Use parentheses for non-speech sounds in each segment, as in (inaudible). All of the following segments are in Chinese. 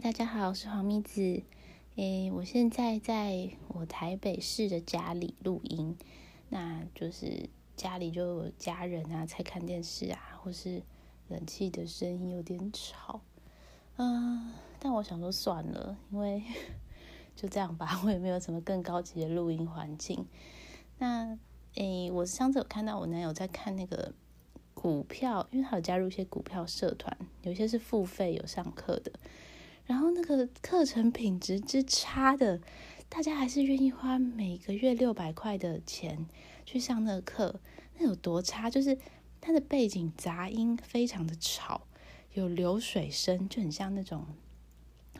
大家好，我是黄咪子。诶，我现在在我台北市的家里录音，那就是家里就有家人啊，在看电视啊，或是冷气的声音有点吵。嗯，但我想说算了，因为 (laughs) 就这样吧，我也没有什么更高级的录音环境。那诶，我上次有看到我男友在看那个股票，因为他有加入一些股票社团，有些是付费有上课的。然后那个课程品质之差的，大家还是愿意花每个月六百块的钱去上那个课，那有多差？就是它的背景杂音非常的吵，有流水声，就很像那种，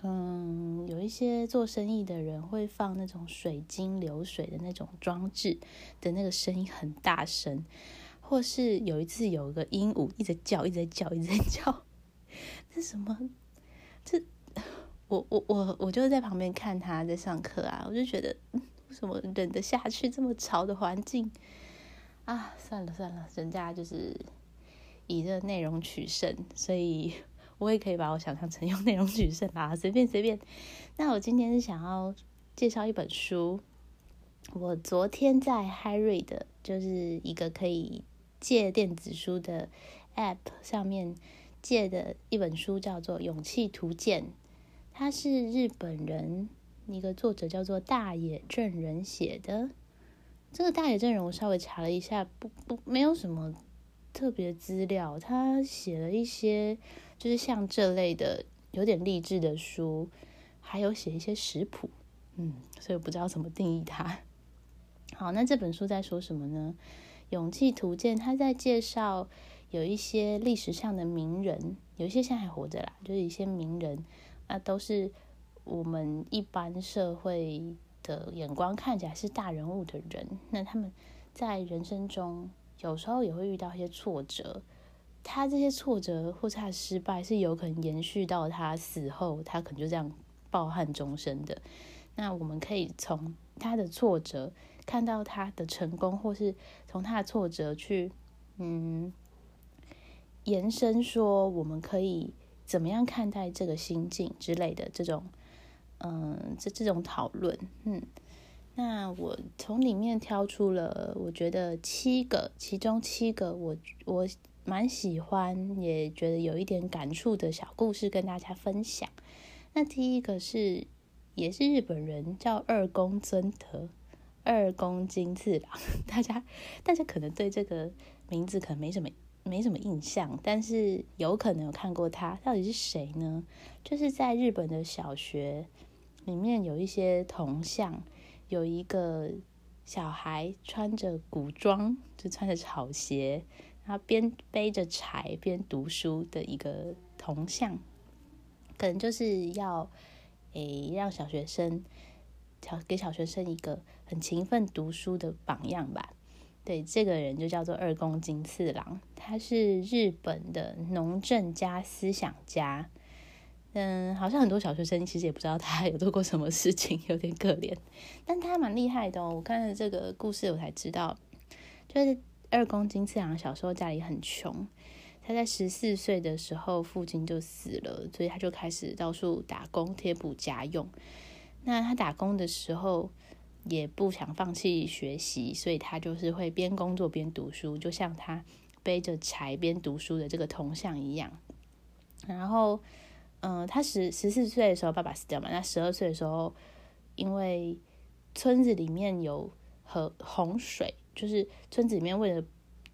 嗯，有一些做生意的人会放那种水晶流水的那种装置的那个声音很大声，或是有一次有一个鹦鹉一直叫，一直在叫，一直在叫，(laughs) 这什么？这？我我我我就在旁边看他在上课啊，我就觉得为什么忍得下去这么吵的环境啊？算了算了，人家就是以这内容取胜，所以我也可以把我想象成用内容取胜啦，随便随便。那我今天是想要介绍一本书，我昨天在 Harry 的，就是一个可以借电子书的 App 上面借的一本书，叫做《勇气图鉴》。他是日本人，一个作者叫做大野正人写的。这个大野正人，我稍微查了一下，不不，没有什么特别资料。他写了一些，就是像这类的有点励志的书，还有写一些食谱。嗯，所以不知道怎么定义他。(laughs) 好，那这本书在说什么呢？《勇气图鉴》他在介绍有一些历史上的名人，有一些现在还活着啦，就是一些名人。那都是我们一般社会的眼光看起来是大人物的人，那他们在人生中有时候也会遇到一些挫折，他这些挫折或是他的失败是有可能延续到他死后，他可能就这样抱憾终生的。那我们可以从他的挫折看到他的成功，或是从他的挫折去嗯延伸说，我们可以。怎么样看待这个心境之类的这种，嗯，这这种讨论，嗯，那我从里面挑出了我觉得七个，其中七个我我蛮喜欢，也觉得有一点感触的小故事跟大家分享。那第一个是也是日本人叫二宫尊德，二宫金次郎，(laughs) 大家大家可能对这个名字可能没什么。没什么印象，但是有可能有看过他。到底是谁呢？就是在日本的小学里面有一些铜像，有一个小孩穿着古装，就穿着草鞋，然后边背着柴边读书的一个铜像，可能就是要诶让小学生，小给小学生一个很勤奋读书的榜样吧。对，这个人就叫做二宫金次郎，他是日本的农政家、思想家。嗯，好像很多小学生其实也不知道他有做过什么事情，有点可怜。但他蛮厉害的哦。我看了这个故事，我才知道，就是二宫金次郎小时候家里很穷，他在十四岁的时候父亲就死了，所以他就开始到处打工贴补家用。那他打工的时候。也不想放弃学习，所以他就是会边工作边读书，就像他背着柴边读书的这个铜像一样。然后，嗯，他十十四岁的时候爸爸死掉嘛，那十二岁的时候，因为村子里面有河洪水，就是村子里面为了。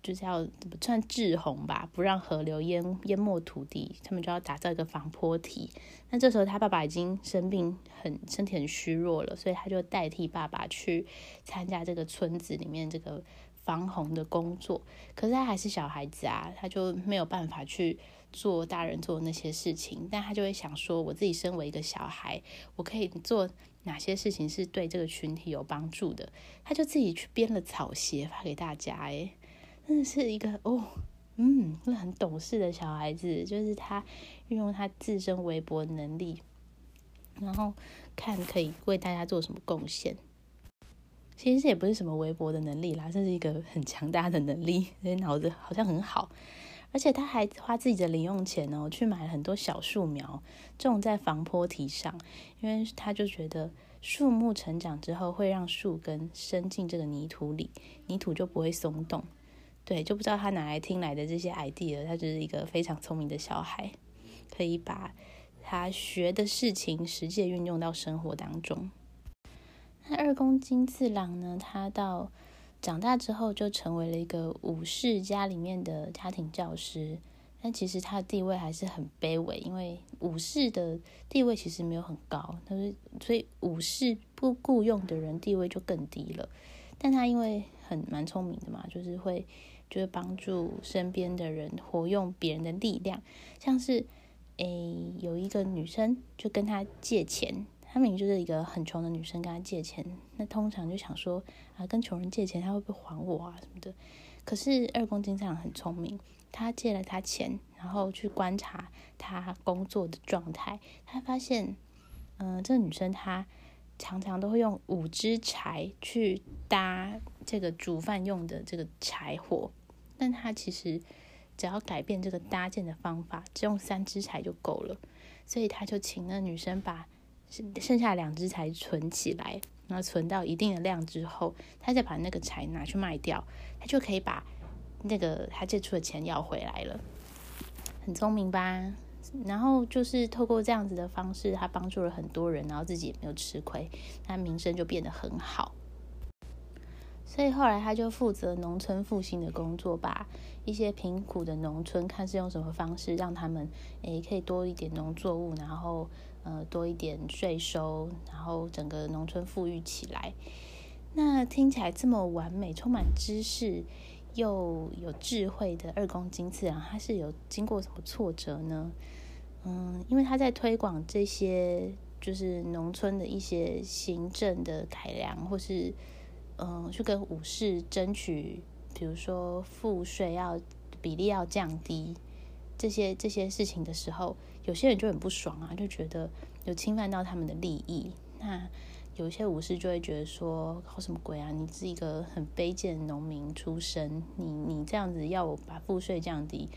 就是要算治洪吧，不让河流淹淹没土地，他们就要打造一个防坡堤。那这时候他爸爸已经生病，很身体很虚弱了，所以他就代替爸爸去参加这个村子里面这个防洪的工作。可是他还是小孩子啊，他就没有办法去做大人做那些事情。但他就会想说，我自己身为一个小孩，我可以做哪些事情是对这个群体有帮助的？他就自己去编了草鞋发给大家，诶真的是一个哦，嗯，很懂事的小孩子，就是他运用他自身微薄能力，然后看可以为大家做什么贡献。其实这也不是什么微薄的能力啦，这是一个很强大的能力，所以脑子好像很好。而且他还花自己的零用钱哦，去买了很多小树苗，种在防坡堤上，因为他就觉得树木成长之后会让树根伸进这个泥土里，泥土就不会松动。对，就不知道他哪来听来的这些 idea，他就是一个非常聪明的小孩，可以把他学的事情实际运用到生活当中。那二宫金次郎呢，他到。长大之后就成为了一个武士家里面的家庭教师，但其实他的地位还是很卑微，因为武士的地位其实没有很高，他是所以武士不雇佣的人地位就更低了。但他因为很蛮聪明的嘛，就是会就是帮助身边的人活用别人的力量，像是诶有一个女生就跟他借钱。他明明就是一个很穷的女生，跟他借钱，那通常就想说啊，跟穷人借钱，他会不会还我啊什么的？可是二宫经常很聪明，他借了他钱，然后去观察他工作的状态，他发现，嗯，这个女生她常常都会用五支柴去搭这个煮饭用的这个柴火，但他其实只要改变这个搭建的方法，只用三支柴就够了，所以他就请那女生把。剩下两只柴存起来，然后存到一定的量之后，他再把那个柴拿去卖掉，他就可以把那个他借出的钱要回来了。很聪明吧？然后就是透过这样子的方式，他帮助了很多人，然后自己也没有吃亏，他名声就变得很好。所以后来他就负责农村复兴的工作，把一些贫苦的农村看是用什么方式让他们诶可以多一点农作物，然后呃多一点税收，然后整个农村富裕起来。那听起来这么完美、充满知识又有智慧的二宫金次郎，他是有经过什么挫折呢？嗯，因为他在推广这些就是农村的一些行政的改良，或是。嗯，去跟武士争取，比如说赋税要比例要降低这些这些事情的时候，有些人就很不爽啊，就觉得有侵犯到他们的利益。那有一些武士就会觉得说，搞什么鬼啊？你是一个很卑贱的农民出身，你你这样子要我把赋税降低，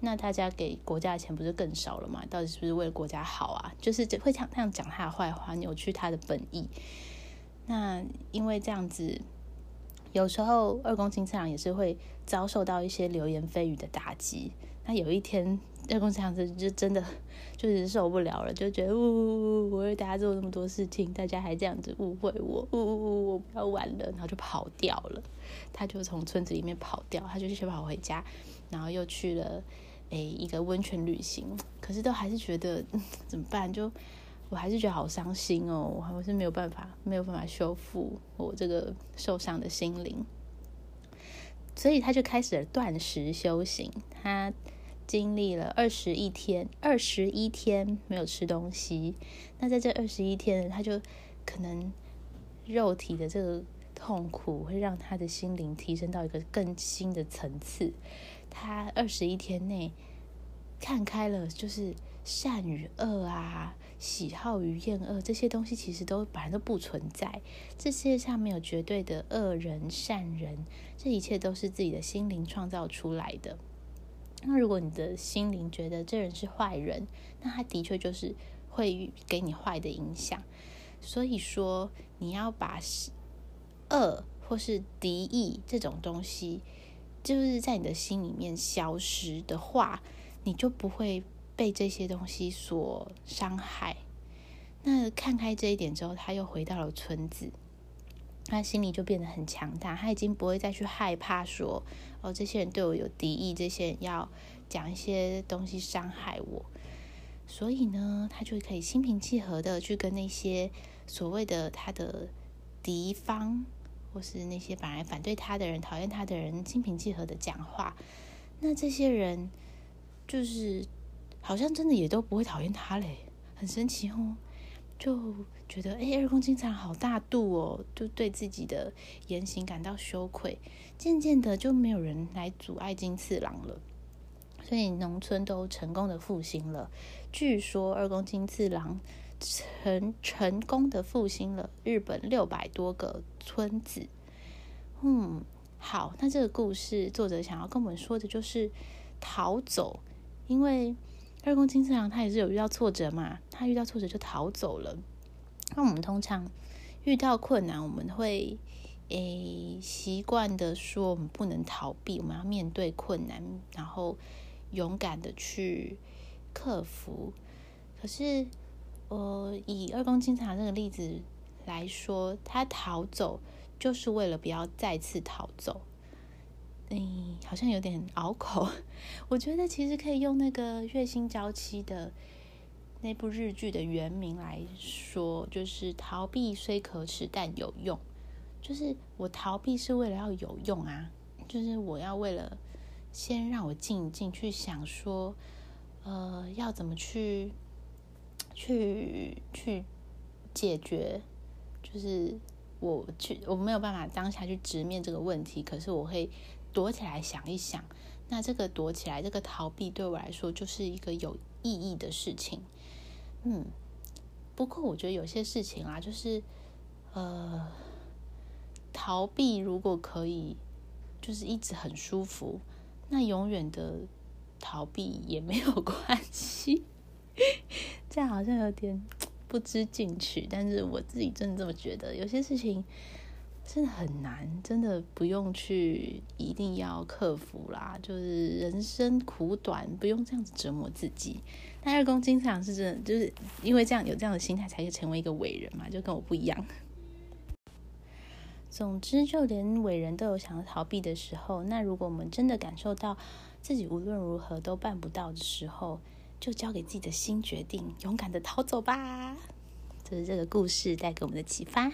那大家给国家的钱不是更少了吗？到底是不是为了国家好啊？就是会这样这样讲他的坏话，扭曲他的本意。那因为这样子，有时候二宫金次郎也是会遭受到一些流言蜚语的打击。那有一天，二宫金次郎就真的就是受不了了，就觉得呜呜呜，我为大家做那么多事情，大家还这样子误会我，呜呜呜，我不要玩了，然后就跑掉了。他就从村子里面跑掉，他就先跑回家，然后又去了诶一个温泉旅行。可是都还是觉得怎么办？就。我还是觉得好伤心哦，我还是没有办法，没有办法修复我这个受伤的心灵，所以他就开始了断食修行。他经历了二十一天，二十一天没有吃东西。那在这二十一天，他就可能肉体的这个痛苦会让他的心灵提升到一个更新的层次。他二十一天内看开了，就是善与恶啊。喜好与厌恶这些东西其实都本来都不存在，这世界上没有绝对的恶人善人，这一切都是自己的心灵创造出来的。那如果你的心灵觉得这人是坏人，那他的确就是会给你坏的影响。所以说，你要把恶或是敌意这种东西，就是在你的心里面消失的话，你就不会。被这些东西所伤害，那看开这一点之后，他又回到了村子，他心里就变得很强大，他已经不会再去害怕说，哦，这些人对我有敌意，这些人要讲一些东西伤害我，所以呢，他就可以心平气和的去跟那些所谓的他的敌方，或是那些本来反对他的人、讨厌他的人，心平气和的讲话，那这些人就是。好像真的也都不会讨厌他嘞，很神奇哦，就觉得哎，二宫金常好大度哦，就对自己的言行感到羞愧。渐渐的就没有人来阻碍金次郎了，所以农村都成功的复兴了。据说二宫金次郎成成功的复兴了日本六百多个村子。嗯，好，那这个故事作者想要跟我们说的就是。逃走，因为二宫金次郎他也是有遇到挫折嘛，他遇到挫折就逃走了。那我们通常遇到困难，我们会诶习惯的说，我们不能逃避，我们要面对困难，然后勇敢的去克服。可是，呃，以二宫金次郎这个例子来说，他逃走就是为了不要再次逃走。嗯，好像有点拗口。我觉得其实可以用那个月薪娇妻的那部日剧的原名来说，就是逃避虽可耻但有用。就是我逃避是为了要有用啊，就是我要为了先让我静一静，去想说，呃，要怎么去去去解决，就是我去我没有办法当下去直面这个问题，可是我会。躲起来想一想，那这个躲起来，这个逃避对我来说就是一个有意义的事情。嗯，不过我觉得有些事情啊，就是呃，逃避如果可以，就是一直很舒服，那永远的逃避也没有关系。(laughs) 这好像有点不知进取，但是我自己真的这么觉得，有些事情。真的很难，真的不用去一定要克服啦。就是人生苦短，不用这样子折磨自己。那二宫经常是真的，就是因为这样有这样的心态，才可以成为一个伟人嘛，就跟我不一样。总之，就连伟人都有想要逃避的时候，那如果我们真的感受到自己无论如何都办不到的时候，就交给自己的心决定，勇敢的逃走吧。这是这个故事带给我们的启发。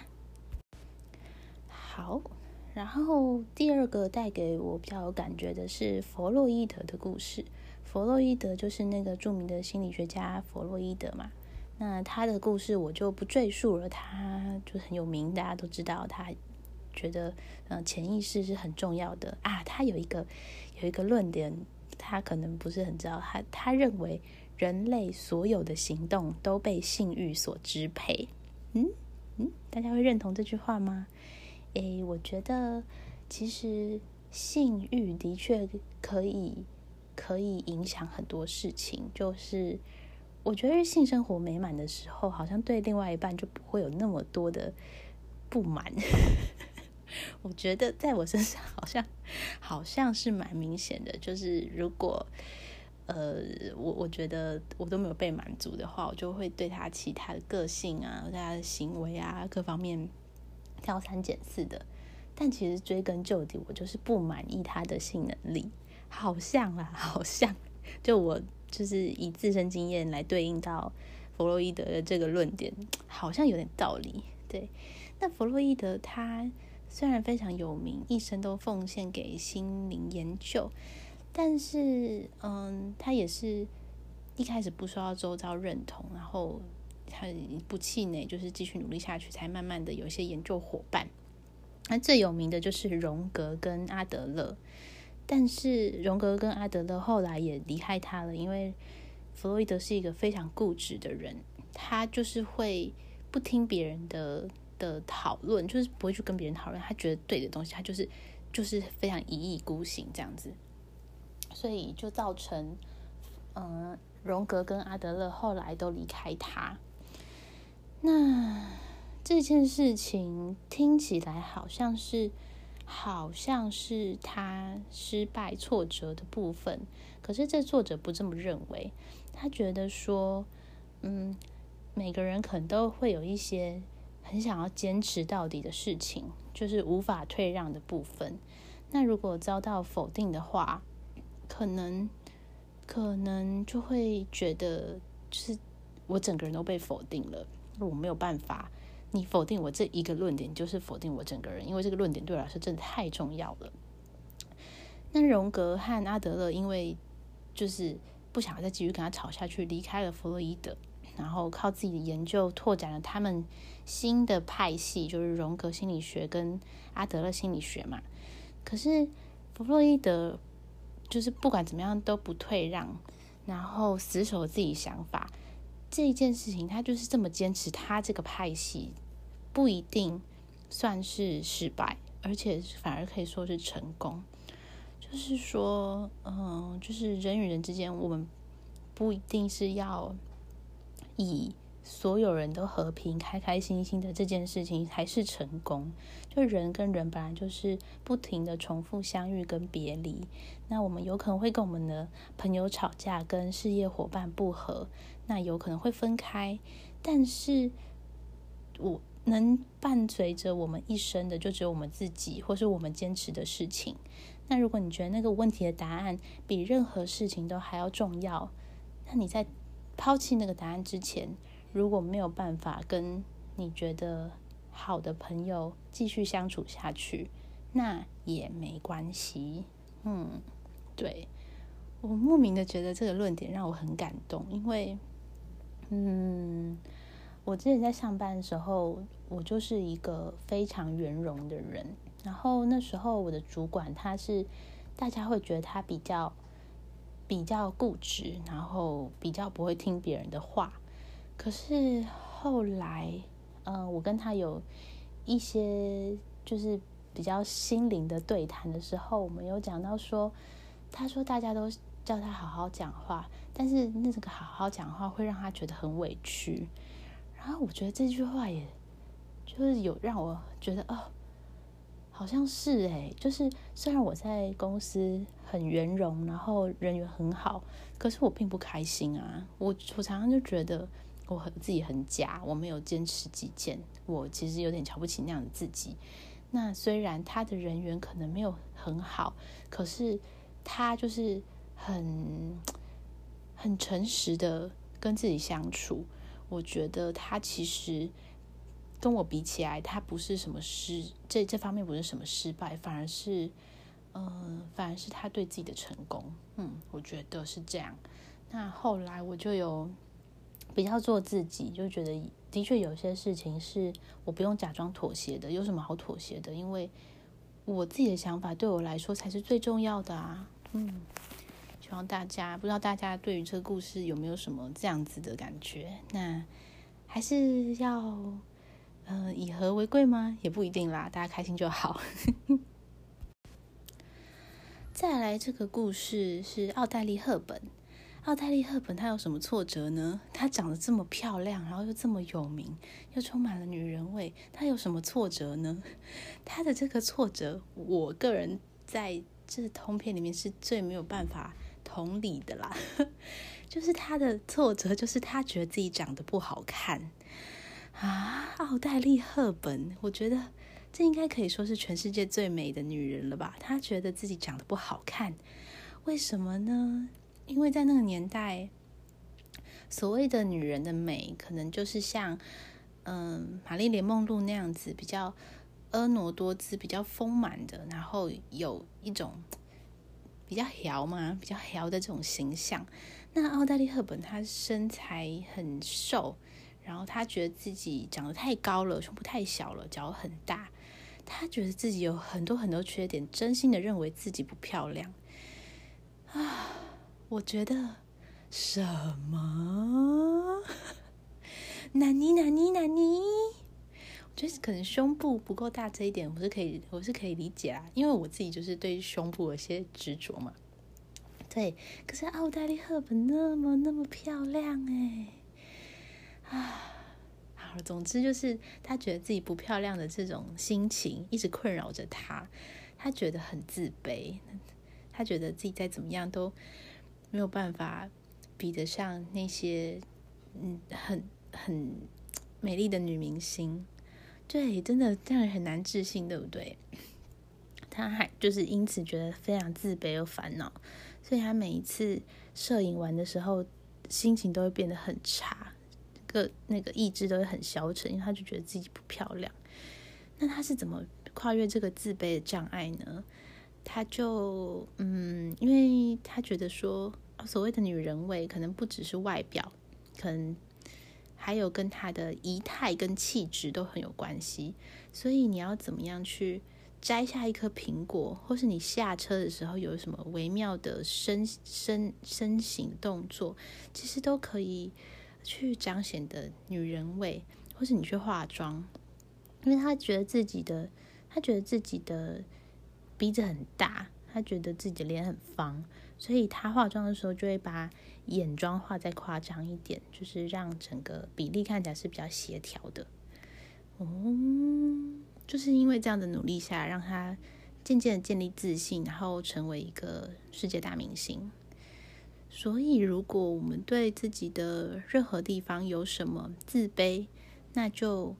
好，然后第二个带给我比较有感觉的是弗洛伊德的故事。弗洛伊德就是那个著名的心理学家弗洛伊德嘛。那他的故事我就不赘述了，他就很有名，大家都知道。他觉得，嗯，潜意识是很重要的啊。他有一个有一个论点，他可能不是很知道。他他认为人类所有的行动都被性欲所支配。嗯嗯，大家会认同这句话吗？诶，我觉得其实性欲的确可以可以影响很多事情。就是我觉得性生活美满的时候，好像对另外一半就不会有那么多的不满。(laughs) 我觉得在我身上好像好像是蛮明显的。就是如果呃，我我觉得我都没有被满足的话，我就会对他其他的个性啊、他的行为啊各方面。挑三拣四的，但其实追根究底，我就是不满意他的性能力。好像啊，好像，就我就是以自身经验来对应到弗洛伊德的这个论点，好像有点道理。对，那弗洛伊德他虽然非常有名，一生都奉献给心灵研究，但是，嗯，他也是一开始不受到周遭认同，然后。他不气馁，就是继续努力下去，才慢慢的有一些研究伙伴。那最有名的就是荣格跟阿德勒，但是荣格跟阿德勒后来也离开他了，因为弗洛伊德是一个非常固执的人，他就是会不听别人的的讨论，就是不会去跟别人讨论，他觉得对的东西，他就是就是非常一意孤行这样子，所以就造成嗯荣格跟阿德勒后来都离开他。那这件事情听起来好像是，好像是他失败挫折的部分。可是这作者不这么认为，他觉得说，嗯，每个人可能都会有一些很想要坚持到底的事情，就是无法退让的部分。那如果遭到否定的话，可能可能就会觉得，就是我整个人都被否定了。我没有办法，你否定我这一个论点，就是否定我整个人，因为这个论点对我来说真的太重要了。那荣格和阿德勒因为就是不想再继续跟他吵下去，离开了弗洛伊德，然后靠自己的研究拓展了他们新的派系，就是荣格心理学跟阿德勒心理学嘛。可是弗洛伊德就是不管怎么样都不退让，然后死守自己想法。这一件事情，他就是这么坚持，他这个派系不一定算是失败，而且反而可以说是成功。就是说，嗯，就是人与人之间，我们不一定是要以。所有人都和平、开开心心的这件事情才是成功。就人跟人本来就是不停的重复相遇跟别离。那我们有可能会跟我们的朋友吵架，跟事业伙伴不和，那有可能会分开。但是，我能伴随着我们一生的，就只有我们自己，或是我们坚持的事情。那如果你觉得那个问题的答案比任何事情都还要重要，那你在抛弃那个答案之前。如果没有办法跟你觉得好的朋友继续相处下去，那也没关系。嗯，对我莫名的觉得这个论点让我很感动，因为，嗯，我之前在上班的时候，我就是一个非常圆融的人。然后那时候我的主管他是大家会觉得他比较比较固执，然后比较不会听别人的话。可是后来，嗯，我跟他有一些就是比较心灵的对谈的时候，我们有讲到说，他说大家都叫他好好讲话，但是那这个好好讲话会让他觉得很委屈。然后我觉得这句话也，就是有让我觉得哦，好像是诶，就是虽然我在公司很圆融，然后人缘很好，可是我并不开心啊。我我常常就觉得。我很自己很假，我没有坚持己见，我其实有点瞧不起那样的自己。那虽然他的人缘可能没有很好，可是他就是很很诚实的跟自己相处。我觉得他其实跟我比起来，他不是什么失这这方面不是什么失败，反而是嗯，反而是他对自己的成功。嗯，我觉得是这样。那后来我就有。比较做自己，就觉得的确有些事情是我不用假装妥协的。有什么好妥协的？因为我自己的想法对我来说才是最重要的啊。嗯，希望大家不知道大家对于这个故事有没有什么这样子的感觉？那还是要呃以和为贵吗？也不一定啦，大家开心就好。(laughs) 再来，这个故事是奥黛丽·赫本。奥黛丽·赫本她有什么挫折呢？她长得这么漂亮，然后又这么有名，又充满了女人味，她有什么挫折呢？她的这个挫折，我个人在这通篇里面是最没有办法同理的啦。(laughs) 就是她的挫折，就是她觉得自己长得不好看啊！奥黛丽·赫本，我觉得这应该可以说是全世界最美的女人了吧？她觉得自己长得不好看，为什么呢？因为在那个年代，所谓的女人的美，可能就是像嗯玛丽莲梦露那样子，比较婀娜多姿、比较丰满的，然后有一种比较姣嘛、比较姣的这种形象。那奥黛丽·赫本她身材很瘦，然后她觉得自己长得太高了，胸部太小了，脚很大，她觉得自己有很多很多缺点，真心的认为自己不漂亮啊。我觉得什么？哪尼哪尼哪尼？就是可能胸部不够大这一点，我是可以，我是可以理解啊，因为我自己就是对胸部有些执着嘛。对，可是奥黛丽·赫本那么那么漂亮哎啊！好，总之就是她觉得自己不漂亮的这种心情一直困扰着她，她觉得很自卑，她觉得自己再怎么样都。没有办法比得上那些嗯很很美丽的女明星，对，真的让人很难置信，对不对？(clears throat) 他还就是因此觉得非常自卑又烦恼，所以他每一次摄影完的时候，心情都会变得很差，个那个意志都会很消沉，因为他就觉得自己不漂亮。那他是怎么跨越这个自卑的障碍呢？他就嗯，因为他觉得说，所谓的女人味可能不只是外表，可能还有跟她的仪态跟气质都很有关系。所以你要怎么样去摘下一颗苹果，或是你下车的时候有什么微妙的身身身形动作，其实都可以去彰显的女人味，或是你去化妆，因为他觉得自己的，他觉得自己的。鼻子很大，他觉得自己的脸很方，所以他化妆的时候就会把眼妆画再夸张一点，就是让整个比例看起来是比较协调的。嗯，就是因为这样的努力下，让他渐渐的建立自信，然后成为一个世界大明星。所以，如果我们对自己的任何地方有什么自卑，那就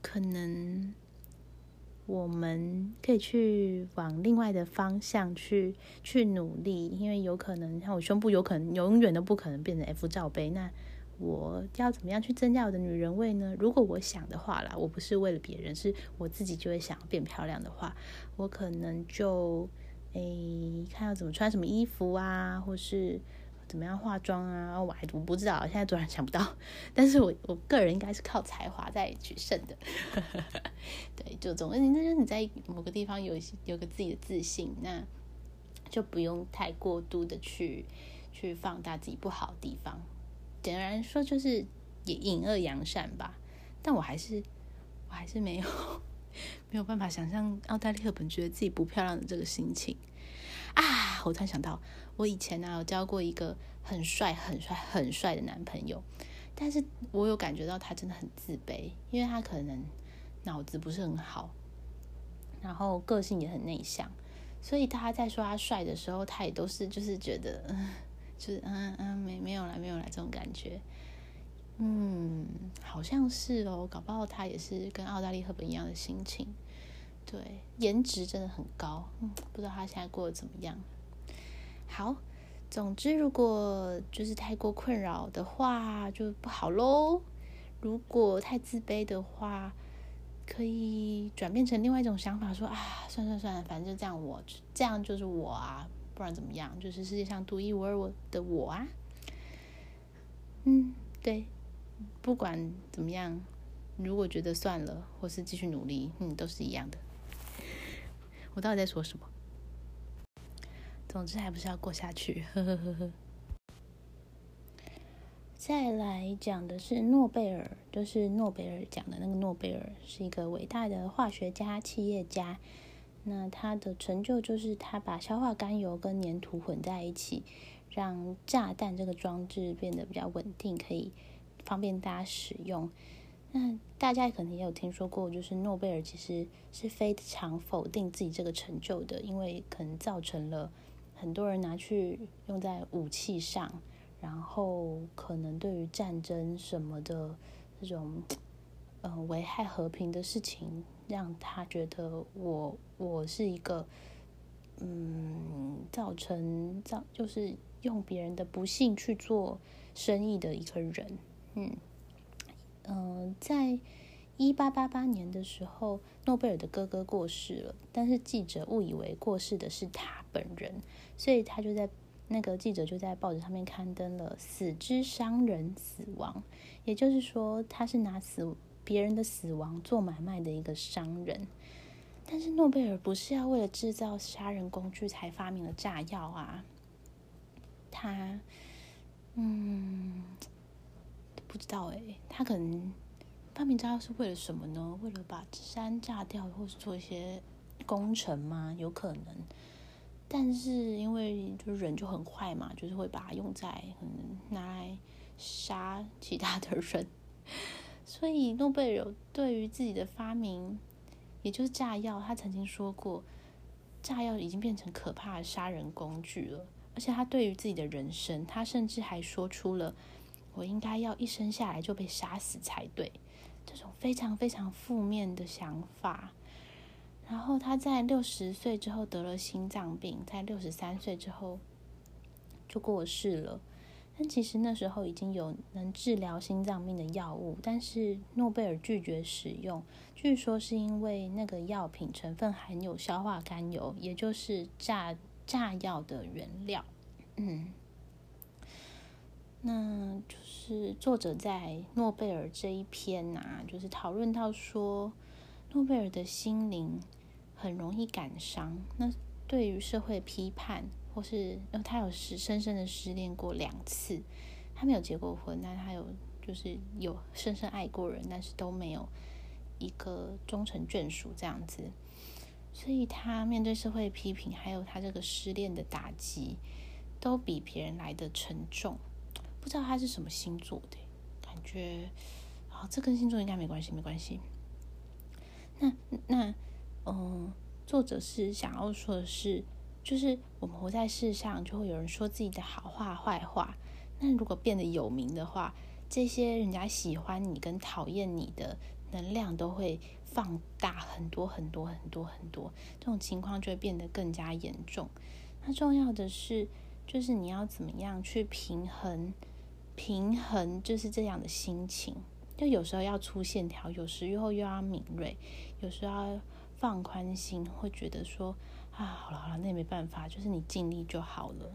可能。我们可以去往另外的方向去去努力，因为有可能像我胸部有可能永远都不可能变成 F 罩杯。那我要怎么样去增加我的女人味呢？如果我想的话啦，我不是为了别人，是我自己就会想变漂亮的话，我可能就诶看要怎么穿什么衣服啊，或是。怎么样化妆啊？我还我不知道，现在突然想不到。但是我我个人应该是靠才华在取胜的。(laughs) 对，就总之，那就是你在某个地方有有个自己的自信，那就不用太过度的去去放大自己不好的地方。简单来说，就是也隐恶扬善吧。但我还是我还是没有 (laughs) 没有办法想象奥黛丽赫本觉得自己不漂亮的这个心情啊！我突然想到。我以前呢有交过一个很帅、很帅、很帅的男朋友，但是我有感觉到他真的很自卑，因为他可能脑子不是很好，然后个性也很内向，所以他在说他帅的时候，他也都是就是觉得，(laughs) 就是嗯嗯没没有来没有来这种感觉，嗯，好像是哦，搞不好他也是跟澳大利赫本一样的心情，对，颜值真的很高，嗯，不知道他现在过得怎么样。好，总之，如果就是太过困扰的话，就不好喽。如果太自卑的话，可以转变成另外一种想法，说啊，算算算，反正就这样，我这样就是我啊，不然怎么样？就是世界上独一无二的我啊。嗯，对，不管怎么样，如果觉得算了，或是继续努力，嗯，都是一样的。我到底在说什么？总之还不是要过下去，呵呵呵呵。再来讲的是诺贝尔，就是诺贝尔奖的那个诺贝尔，是一个伟大的化学家、企业家。那他的成就就是他把硝化甘油跟粘土混在一起，让炸弹这个装置变得比较稳定，可以方便大家使用。那大家可能也有听说过，就是诺贝尔其实是非常否定自己这个成就的，因为可能造成了。很多人拿去用在武器上，然后可能对于战争什么的这种呃危害和平的事情，让他觉得我我是一个嗯造成造就是用别人的不幸去做生意的一个人，嗯嗯在。一八八八年的时候，诺贝尔的哥哥过世了，但是记者误以为过世的是他本人，所以他就在那个记者就在报纸上面刊登了“死之商人死亡”，也就是说他是拿死别人的死亡做买卖的一个商人。但是诺贝尔不是要为了制造杀人工具才发明了炸药啊？他，嗯，不知道哎，他可能。发明炸药是为了什么呢？为了把山炸掉，或是做一些工程吗？有可能。但是因为就是人就很坏嘛，就是会把它用在嗯拿来杀其他的人。(laughs) 所以诺贝尔对于自己的发明，也就是炸药，他曾经说过，炸药已经变成可怕的杀人工具了。而且他对于自己的人生，他甚至还说出了：“我应该要一生下来就被杀死才对。”这种非常非常负面的想法，然后他在六十岁之后得了心脏病，在六十三岁之后就过世了。但其实那时候已经有能治疗心脏病的药物，但是诺贝尔拒绝使用，据说是因为那个药品成分含有硝化甘油，也就是炸炸药的原料。嗯。那就是作者在诺贝尔这一篇呐，就是讨论到说，诺贝尔的心灵很容易感伤。那对于社会批判，或是因为他有失深深的失恋过两次，他没有结过婚，但他有就是有深深爱过人，但是都没有一个终成眷属这样子。所以他面对社会批评，还有他这个失恋的打击，都比别人来的沉重。不知道他是什么星座的，感觉，好，这跟星座应该没关系，没关系。那那，嗯，作者是想要说的是，就是我们活在世上，就会有人说自己的好话、坏话。那如果变得有名的话，这些人家喜欢你跟讨厌你的能量都会放大很多很多很多很多，这种情况就会变得更加严重。那重要的是，就是你要怎么样去平衡。平衡就是这样的心情，就有时候要粗线条，有时又又要敏锐，有时候要放宽心，会觉得说啊，好了好了，那也没办法，就是你尽力就好了。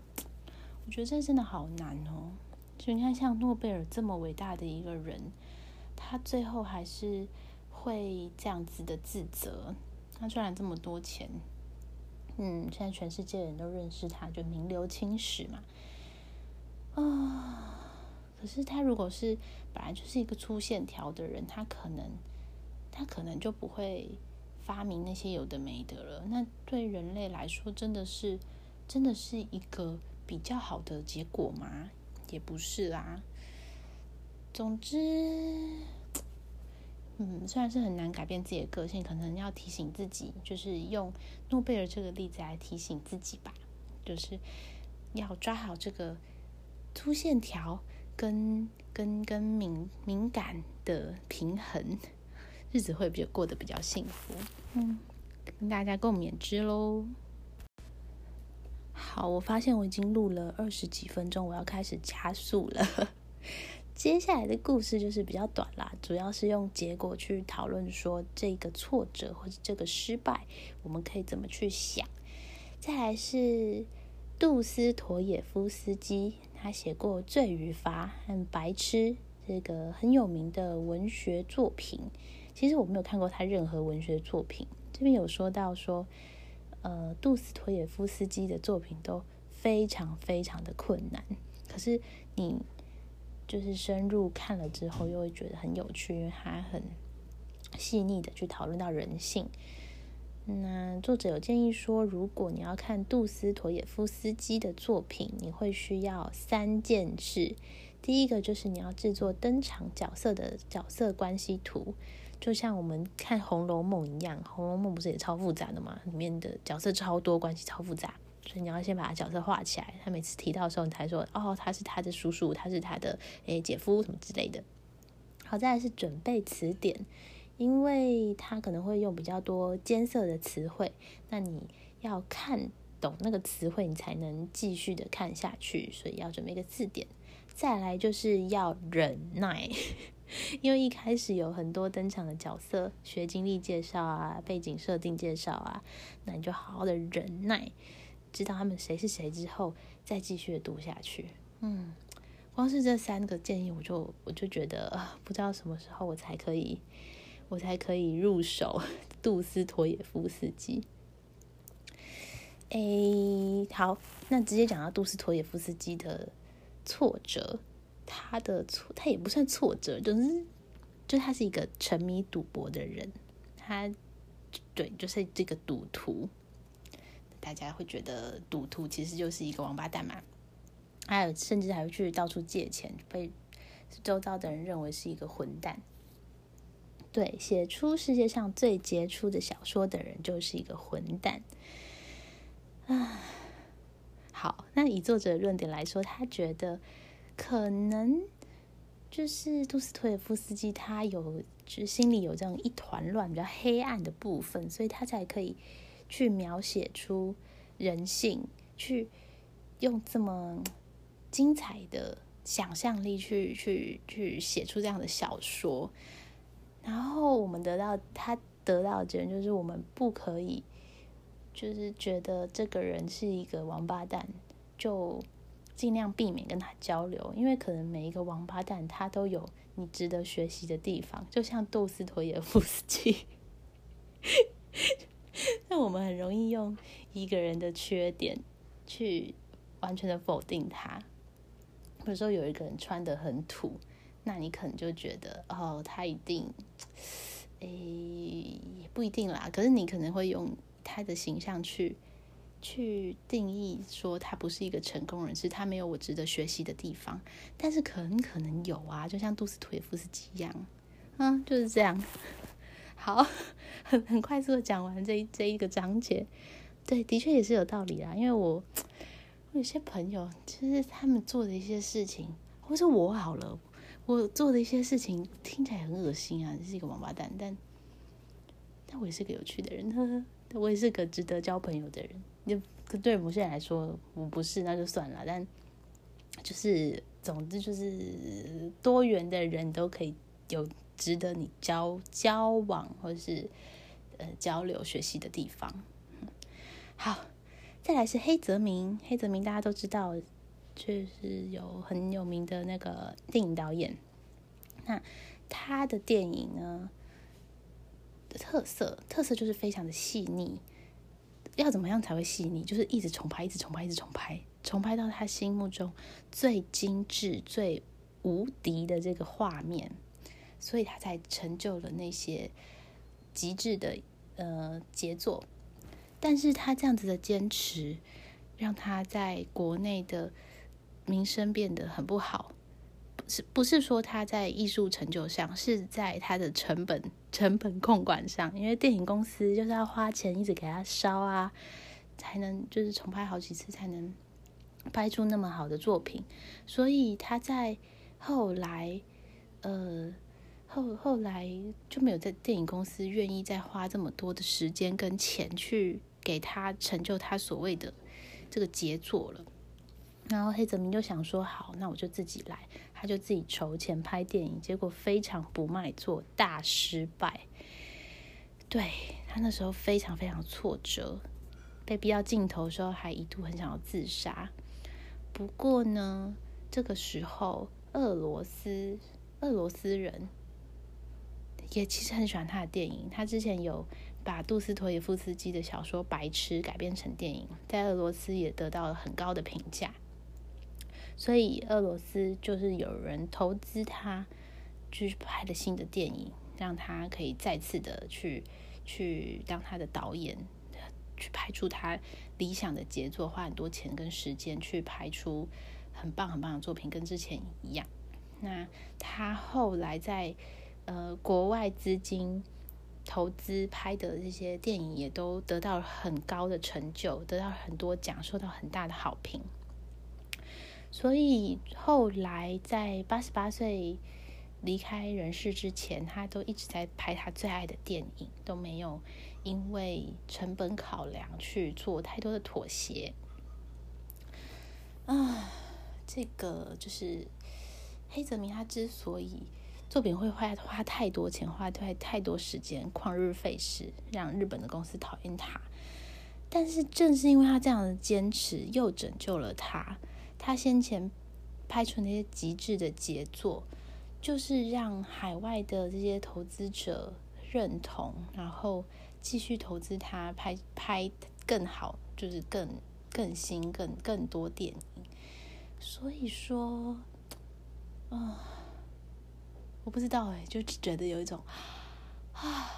我觉得这真的好难哦。就你看，像诺贝尔这么伟大的一个人，他最后还是会这样子的自责。他赚了这么多钱，嗯，现在全世界人都认识他，就名留青史嘛。啊。可是他如果是本来就是一个粗线条的人，他可能他可能就不会发明那些有的没的了。那对人类来说，真的是真的是一个比较好的结果吗？也不是啦。总之，嗯，虽然是很难改变自己的个性，可能要提醒自己，就是用诺贝尔这个例子来提醒自己吧，就是要抓好这个粗线条。跟跟跟敏敏感的平衡，日子会比较过得比较幸福。嗯，跟大家共勉之喽。好，我发现我已经录了二十几分钟，我要开始加速了。(laughs) 接下来的故事就是比较短啦，主要是用结果去讨论说这个挫折或者这个失败，我们可以怎么去想。再来是杜斯妥也夫斯基。他写过《罪与罚》和《白痴》这个很有名的文学作品。其实我没有看过他任何文学作品。这边有说到说，呃，杜斯托耶夫斯基的作品都非常非常的困难。可是你就是深入看了之后，又会觉得很有趣，因为他很细腻的去讨论到人性。那作者有建议说，如果你要看杜斯妥也夫斯基的作品，你会需要三件事。第一个就是你要制作登场角色的角色关系图，就像我们看《红楼梦》一样，《红楼梦》不是也超复杂的吗？里面的角色超多，关系超复杂，所以你要先把角色画起来。他每次提到的时候，你才说哦，他是他的叔叔，他是他的诶姐夫什么之类的。好，再来是准备词典。因为他可能会用比较多艰涩的词汇，那你要看懂那个词汇，你才能继续的看下去，所以要准备一个字典。再来就是要忍耐，(laughs) 因为一开始有很多登场的角色，学经历介绍啊，背景设定介绍啊，那你就好好的忍耐，知道他们谁是谁之后，再继续的读下去。嗯，光是这三个建议，我就我就觉得，不知道什么时候我才可以。我才可以入手 (laughs) 杜斯妥也夫斯基。诶，好，那直接讲到杜斯妥也夫斯基的挫折，他的挫，他也不算挫折，就是，就他是一个沉迷赌博的人，他，对，就是这个赌徒，大家会觉得赌徒其实就是一个王八蛋嘛，还有甚至还会去到处借钱，被周遭的人认为是一个混蛋。对，写出世界上最杰出的小说的人就是一个混蛋啊！好，那以作者的论点来说，他觉得可能就是杜斯托耶夫斯基他有就是心里有这样一团乱、比较黑暗的部分，所以他才可以去描写出人性，去用这么精彩的想象力去去去写出这样的小说。然后我们得到他得到的结论就是，我们不可以，就是觉得这个人是一个王八蛋，就尽量避免跟他交流，因为可能每一个王八蛋他都有你值得学习的地方，就像杜斯托耶夫斯基。(laughs) 那我们很容易用一个人的缺点去完全的否定他。比如说有一个人穿的很土。那你可能就觉得哦，他一定，诶，也不一定啦。可是你可能会用他的形象去去定义说他不是一个成功人士，他没有我值得学习的地方。但是可能可能有啊，就像杜斯托耶夫斯基一样，嗯，就是这样。(laughs) 好，(laughs) 很很快速的讲完这这一个章节。对，的确也是有道理啊，因为我我有些朋友，其实他们做的一些事情，或是我好了。我做的一些事情听起来很恶心啊，是一个王八蛋，但但我也是个有趣的人，呵呵，我也是个值得交朋友的人。就对某些人来说，我不是那就算了，但就是总之就是多元的人都可以有值得你交交往或是呃交流学习的地方。好，再来是黑泽明，黑泽明大家都知道。就是有很有名的那个电影导演，那他的电影呢特色，特色就是非常的细腻。要怎么样才会细腻？就是一直重拍，一直重拍，一直重拍，重拍到他心目中最精致、最无敌的这个画面，所以他才成就了那些极致的呃杰作。但是他这样子的坚持，让他在国内的。名声变得很不好，不是不是说他在艺术成就上，是在他的成本成本控管上。因为电影公司就是要花钱一直给他烧啊，才能就是重拍好几次才能拍出那么好的作品。所以他在后来，呃后后来就没有在电影公司愿意再花这么多的时间跟钱去给他成就他所谓的这个杰作了。然后黑泽明就想说：“好，那我就自己来。”他就自己筹钱拍电影，结果非常不卖座，大失败。对他那时候非常非常挫折，被逼到尽头的时候，还一度很想要自杀。不过呢，这个时候俄罗斯俄罗斯人也其实很喜欢他的电影。他之前有把杜斯托耶夫斯基的小说《白痴》改编成电影，在俄罗斯也得到了很高的评价。所以俄罗斯就是有人投资他，去拍了新的电影，让他可以再次的去去当他的导演，去拍出他理想的杰作，花很多钱跟时间去拍出很棒很棒的作品，跟之前一样。那他后来在呃国外资金投资拍的这些电影，也都得到很高的成就，得到很多奖，受到很大的好评。所以后来在八十八岁离开人世之前，他都一直在拍他最爱的电影，都没有因为成本考量去做太多的妥协。啊，这个就是黑泽明，他之所以作品会花花太多钱，花太太多时间，旷日费时，让日本的公司讨厌他。但是正是因为他这样的坚持，又拯救了他。他先前拍出那些极致的杰作，就是让海外的这些投资者认同，然后继续投资他拍拍更好，就是更更新、更更多电影。所以说，啊，我不知道哎，就觉得有一种啊，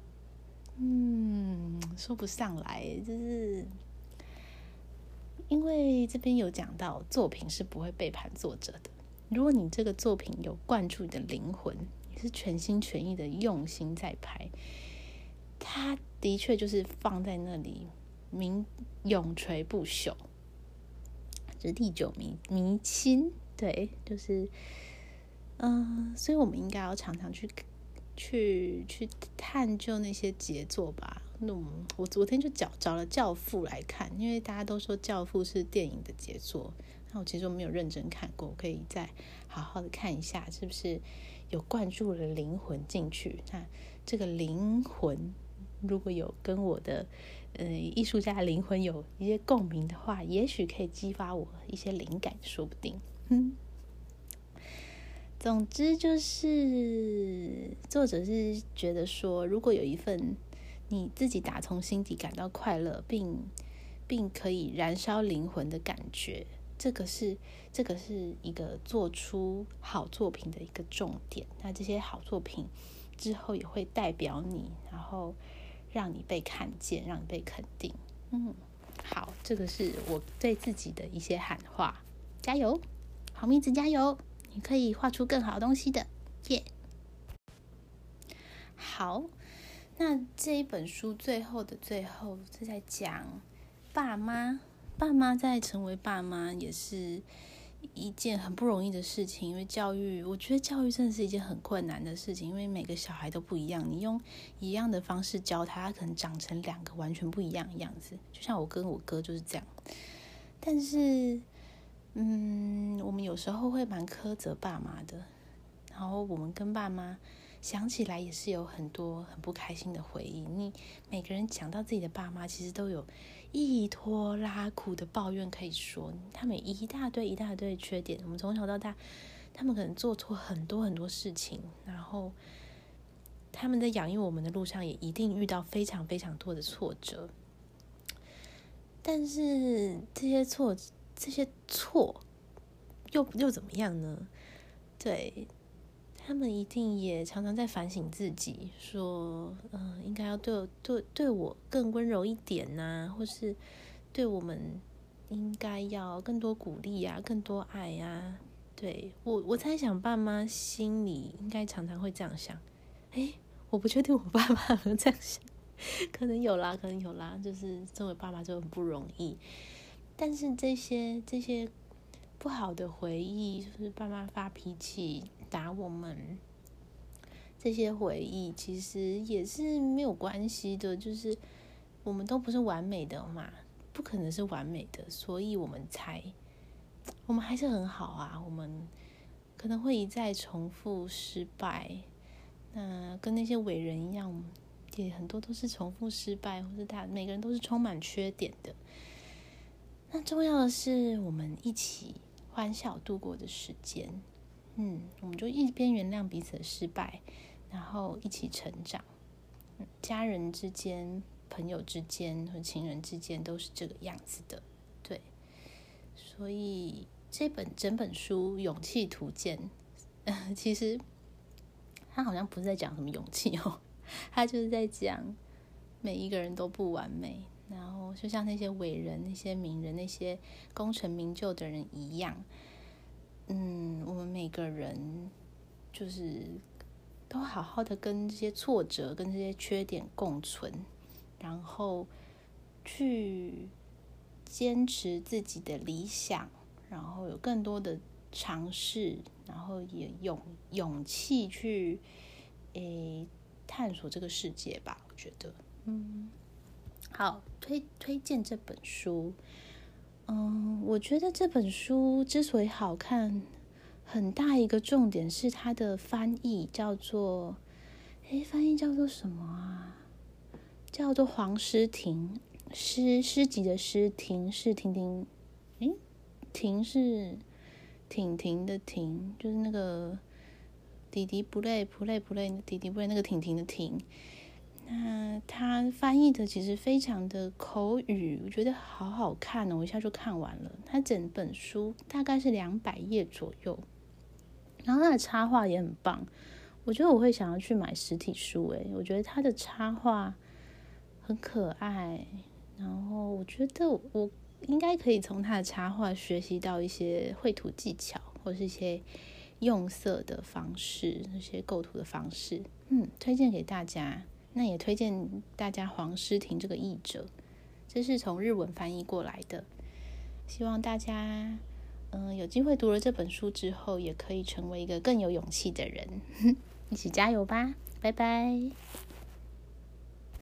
(sighs) 嗯，说不上来，就是。因为这边有讲到，作品是不会背叛作者的。如果你这个作品有灌注你的灵魂，你是全心全意的用心在拍，它的确就是放在那里，名永垂不朽，就历久弥弥新。对，就是，嗯，所以我们应该要常常去。去去探究那些杰作吧。那我昨天就找找了《教父》来看，因为大家都说《教父》是电影的杰作。那我其实我没有认真看过，我可以再好好的看一下，是不是有灌注了灵魂进去？那这个灵魂如果有跟我的呃艺术家的灵魂有一些共鸣的话，也许可以激发我一些灵感，说不定。嗯。总之就是，作者是觉得说，如果有一份你自己打从心底感到快乐，并并可以燃烧灵魂的感觉，这个是这个是一个做出好作品的一个重点。那这些好作品之后也会代表你，然后让你被看见，让你被肯定。嗯，好，这个是我对自己的一些喊话，加油，好妹子加油，你可以画出更好东西的，耶！好，那这一本书最后的最后是在讲爸妈，爸妈在成为爸妈也是。一件很不容易的事情，因为教育，我觉得教育真的是一件很困难的事情，因为每个小孩都不一样，你用一样的方式教他，他可能长成两个完全不一样的样子。就像我跟我哥就是这样，但是，嗯，我们有时候会蛮苛责爸妈的，然后我们跟爸妈。想起来也是有很多很不开心的回忆。你每个人讲到自己的爸妈，其实都有一拖拉苦的抱怨可以说。他们一大堆一大堆缺点。我们从小到大，他们可能做错很多很多事情，然后他们在养育我们的路上，也一定遇到非常非常多的挫折。但是这些错，这些错，又又怎么样呢？对。他们一定也常常在反省自己，说：“嗯，应该要对对对我更温柔一点呐，或是对我们应该要更多鼓励呀，更多爱呀。”对我，我猜想爸妈心里应该常常会这样想。哎，我不确定我爸妈有这样想，(laughs) 可能有啦，可能有啦。就是作为爸妈就很不容易，但是这些这些不好的回忆，就是爸妈发脾气。打我们这些回忆，其实也是没有关系的。就是我们都不是完美的嘛，不可能是完美的，所以我们才我们还是很好啊。我们可能会一再重复失败，那跟那些伟人一样，也很多都是重复失败，或是他每个人都是充满缺点的。那重要的是我们一起欢笑度过的时间。嗯，我们就一边原谅彼此的失败，然后一起成长。家人之间、朋友之间和情人之间都是这个样子的，对。所以这本整本书《勇气图鉴》，(laughs) 其实他好像不是在讲什么勇气哦，(laughs) 他就是在讲每一个人都不完美，然后就像那些伟人、那些名人、那些功成名就的人一样。嗯，我们每个人就是都好好的跟这些挫折、跟这些缺点共存，然后去坚持自己的理想，然后有更多的尝试，然后也勇勇气去诶探索这个世界吧。我觉得，嗯，好，推推荐这本书。嗯，我觉得这本书之所以好看，很大一个重点是它的翻译，叫做，哎，翻译叫做什么啊？叫做黄诗婷，诗诗集的诗，婷是婷婷，哎，婷是婷婷的婷，就是那个弟弟不累不累不累，弟弟不累那个婷婷的婷。那他翻译的其实非常的口语，我觉得好好看哦，我一下就看完了。他整本书大概是两百页左右，然后他的插画也很棒，我觉得我会想要去买实体书诶，我觉得他的插画很可爱，然后我觉得我应该可以从他的插画学习到一些绘图技巧，或是一些用色的方式，那些构图的方式，嗯，推荐给大家。那也推荐大家黄诗婷这个译者，这是从日文翻译过来的。希望大家嗯有机会读了这本书之后，也可以成为一个更有勇气的人。(laughs) 一起加油吧！拜拜。